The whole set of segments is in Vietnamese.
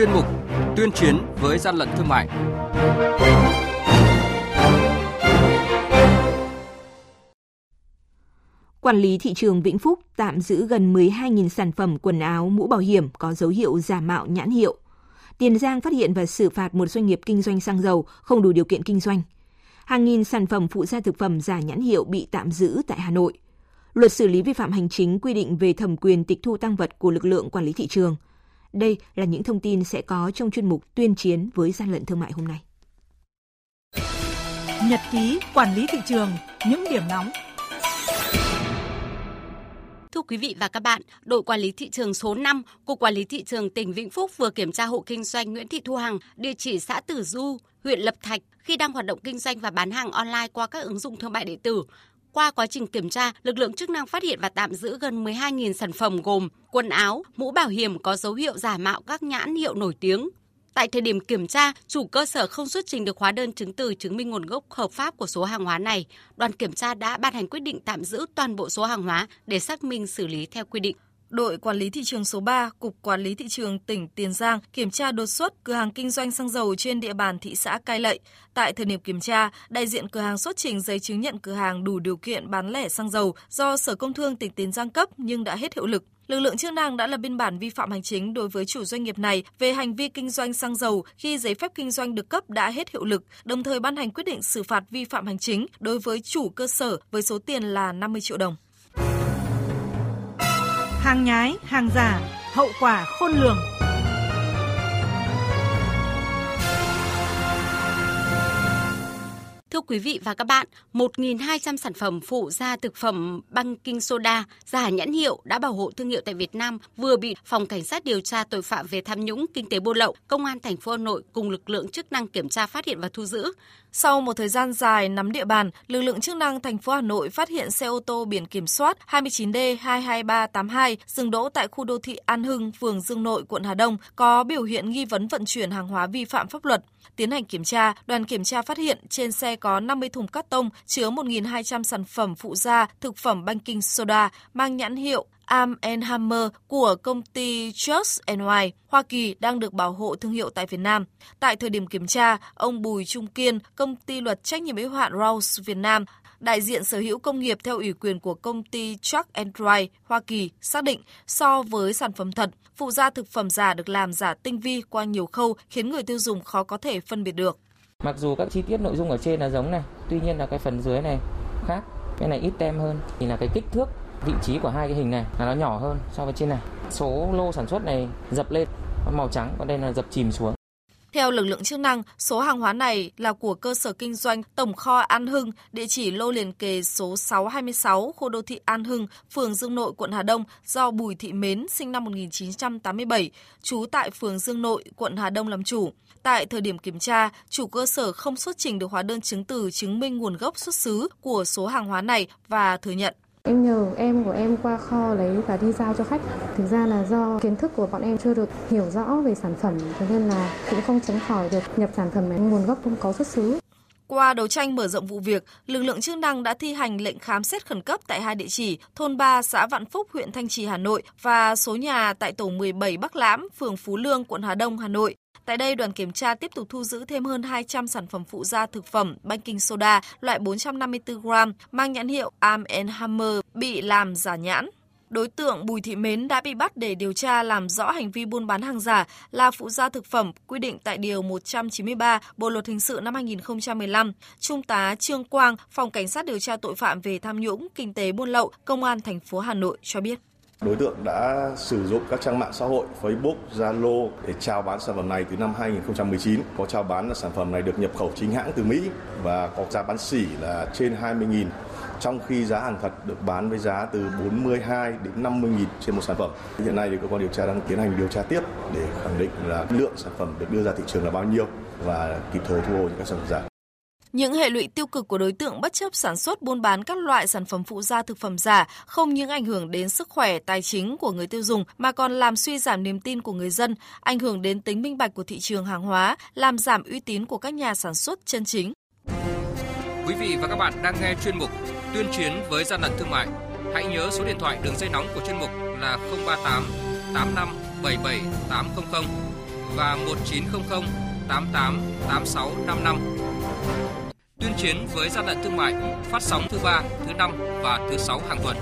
chuyên mục Tuyên chiến với gian lận thương mại. Quản lý thị trường Vĩnh Phúc tạm giữ gần 12.000 sản phẩm quần áo, mũ bảo hiểm có dấu hiệu giả mạo nhãn hiệu. Tiền Giang phát hiện và xử phạt một doanh nghiệp kinh doanh xăng dầu không đủ điều kiện kinh doanh. Hàng nghìn sản phẩm phụ gia thực phẩm giả nhãn hiệu bị tạm giữ tại Hà Nội. Luật xử lý vi phạm hành chính quy định về thẩm quyền tịch thu tăng vật của lực lượng quản lý thị trường. Đây là những thông tin sẽ có trong chuyên mục tuyên chiến với gian lận thương mại hôm nay. Nhật ký quản lý thị trường, những điểm nóng Thưa quý vị và các bạn, đội quản lý thị trường số 5, Cục Quản lý Thị trường tỉnh Vĩnh Phúc vừa kiểm tra hộ kinh doanh Nguyễn Thị Thu Hằng, địa chỉ xã Tử Du, huyện Lập Thạch khi đang hoạt động kinh doanh và bán hàng online qua các ứng dụng thương mại điện tử. Qua quá trình kiểm tra, lực lượng chức năng phát hiện và tạm giữ gần 12.000 sản phẩm gồm quần áo, mũ bảo hiểm có dấu hiệu giả mạo các nhãn hiệu nổi tiếng, Tại thời điểm kiểm tra, chủ cơ sở không xuất trình được hóa đơn chứng từ chứng minh nguồn gốc hợp pháp của số hàng hóa này. Đoàn kiểm tra đã ban hành quyết định tạm giữ toàn bộ số hàng hóa để xác minh xử lý theo quy định. Đội Quản lý Thị trường số 3, Cục Quản lý Thị trường tỉnh Tiền Giang kiểm tra đột xuất cửa hàng kinh doanh xăng dầu trên địa bàn thị xã Cai Lậy. Tại thời điểm kiểm tra, đại diện cửa hàng xuất trình giấy chứng nhận cửa hàng đủ điều kiện bán lẻ xăng dầu do Sở Công Thương tỉnh Tiền Giang cấp nhưng đã hết hiệu lực lực lượng chức năng đã lập biên bản vi phạm hành chính đối với chủ doanh nghiệp này về hành vi kinh doanh xăng dầu khi giấy phép kinh doanh được cấp đã hết hiệu lực, đồng thời ban hành quyết định xử phạt vi phạm hành chính đối với chủ cơ sở với số tiền là 50 triệu đồng. Hàng nhái, hàng giả, hậu quả khôn lường. Thưa quý vị và các bạn, 1.200 sản phẩm phụ gia thực phẩm baking soda giả nhãn hiệu đã bảo hộ thương hiệu tại Việt Nam vừa bị Phòng Cảnh sát điều tra tội phạm về tham nhũng kinh tế buôn lậu, Công an thành phố Hà Nội cùng lực lượng chức năng kiểm tra phát hiện và thu giữ. Sau một thời gian dài nắm địa bàn, lực lượng chức năng thành phố Hà Nội phát hiện xe ô tô biển kiểm soát 29D22382 dừng đỗ tại khu đô thị An Hưng, phường Dương Nội, quận Hà Đông có biểu hiện nghi vấn vận chuyển hàng hóa vi phạm pháp luật. Tiến hành kiểm tra, đoàn kiểm tra phát hiện trên xe có 50 thùng cắt tông chứa 1.200 sản phẩm phụ gia thực phẩm banking soda mang nhãn hiệu Arm Hammer của công ty Just NY Hoa Kỳ đang được bảo hộ thương hiệu tại Việt Nam. Tại thời điểm kiểm tra, ông Bùi Trung Kiên, công ty luật trách nhiệm hữu hạn Rouse Việt Nam, đại diện sở hữu công nghiệp theo ủy quyền của công ty Chuck and Dry Hoa Kỳ xác định so với sản phẩm thật, phụ gia thực phẩm giả được làm giả tinh vi qua nhiều khâu khiến người tiêu dùng khó có thể phân biệt được. Mặc dù các chi tiết nội dung ở trên là giống này, tuy nhiên là cái phần dưới này khác, cái này ít tem hơn thì là cái kích thước vị trí của hai cái hình này là nó nhỏ hơn so với trên này. Số lô sản xuất này dập lên màu trắng, còn đây là dập chìm xuống. Theo lực lượng chức năng, số hàng hóa này là của cơ sở kinh doanh Tổng kho An Hưng, địa chỉ lô liền kề số 626, khu đô thị An Hưng, phường Dương Nội, quận Hà Đông do Bùi Thị Mến, sinh năm 1987, trú tại phường Dương Nội, quận Hà Đông làm chủ. Tại thời điểm kiểm tra, chủ cơ sở không xuất trình được hóa đơn chứng từ chứng minh nguồn gốc xuất xứ của số hàng hóa này và thừa nhận Em nhờ em của em qua kho lấy và đi giao cho khách. Thực ra là do kiến thức của bọn em chưa được hiểu rõ về sản phẩm, cho nên là cũng không tránh khỏi được nhập sản phẩm này nguồn gốc không có xuất xứ. Qua đấu tranh mở rộng vụ việc, lực lượng chức năng đã thi hành lệnh khám xét khẩn cấp tại hai địa chỉ thôn 3 xã Vạn Phúc, huyện Thanh Trì, Hà Nội và số nhà tại tổ 17 Bắc Lãm, phường Phú Lương, quận Hà Đông, Hà Nội. Tại đây, đoàn kiểm tra tiếp tục thu giữ thêm hơn 200 sản phẩm phụ gia thực phẩm baking soda loại 454 gram mang nhãn hiệu Arm Hammer bị làm giả nhãn. Đối tượng Bùi Thị Mến đã bị bắt để điều tra làm rõ hành vi buôn bán hàng giả là phụ gia thực phẩm quy định tại Điều 193 Bộ Luật Hình sự năm 2015. Trung tá Trương Quang, Phòng Cảnh sát điều tra tội phạm về tham nhũng, kinh tế buôn lậu, Công an thành phố Hà Nội cho biết. Đối tượng đã sử dụng các trang mạng xã hội Facebook, Zalo để chào bán sản phẩm này từ năm 2019. Có chào bán là sản phẩm này được nhập khẩu chính hãng từ Mỹ và có giá bán sỉ là trên 20.000 trong khi giá hàng thật được bán với giá từ 42 đến 50 nghìn trên một sản phẩm. Hiện nay thì cơ quan điều tra đang tiến hành điều tra tiếp để khẳng định là lượng sản phẩm được đưa ra thị trường là bao nhiêu và kịp thời thu hồi những các sản phẩm giả. Những hệ lụy tiêu cực của đối tượng bất chấp sản xuất buôn bán các loại sản phẩm phụ gia thực phẩm giả không những ảnh hưởng đến sức khỏe tài chính của người tiêu dùng mà còn làm suy giảm niềm tin của người dân, ảnh hưởng đến tính minh bạch của thị trường hàng hóa, làm giảm uy tín của các nhà sản xuất chân chính. Quý vị và các bạn đang nghe chuyên mục Tuyên chiến với gian lận thương mại. Hãy nhớ số điện thoại đường dây nóng của chuyên mục là 038 85 77 800 và 1900 88 8655. Tuyên chiến với gian lận thương mại phát sóng thứ ba, thứ năm và thứ sáu hàng tuần.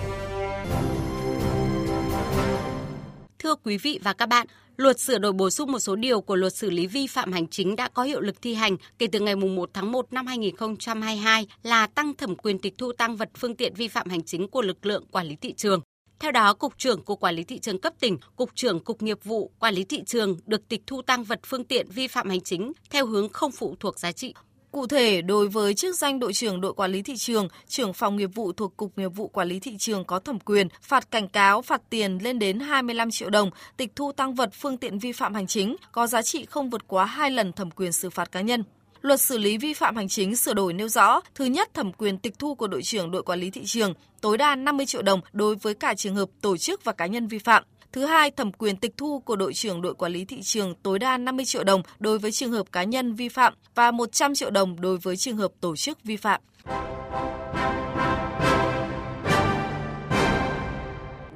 Thưa quý vị và các bạn, Luật sửa đổi bổ sung một số điều của Luật xử lý vi phạm hành chính đã có hiệu lực thi hành kể từ ngày 1 tháng 1 năm 2022 là tăng thẩm quyền tịch thu tăng vật phương tiện vi phạm hành chính của lực lượng quản lý thị trường. Theo đó, Cục trưởng Cục Quản lý Thị trường cấp tỉnh, Cục trưởng Cục Nghiệp vụ Quản lý Thị trường được tịch thu tăng vật phương tiện vi phạm hành chính theo hướng không phụ thuộc giá trị. Cụ thể, đối với chức danh đội trưởng đội quản lý thị trường, trưởng phòng nghiệp vụ thuộc Cục Nghiệp vụ Quản lý thị trường có thẩm quyền phạt cảnh cáo, phạt tiền lên đến 25 triệu đồng, tịch thu tăng vật phương tiện vi phạm hành chính có giá trị không vượt quá 2 lần thẩm quyền xử phạt cá nhân. Luật xử lý vi phạm hành chính sửa đổi nêu rõ, thứ nhất thẩm quyền tịch thu của đội trưởng đội quản lý thị trường tối đa 50 triệu đồng đối với cả trường hợp tổ chức và cá nhân vi phạm. Thứ hai, thẩm quyền tịch thu của đội trưởng đội quản lý thị trường tối đa 50 triệu đồng đối với trường hợp cá nhân vi phạm và 100 triệu đồng đối với trường hợp tổ chức vi phạm.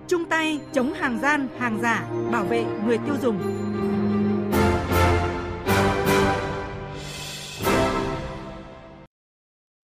Chung tay chống hàng gian, hàng giả, bảo vệ người tiêu dùng.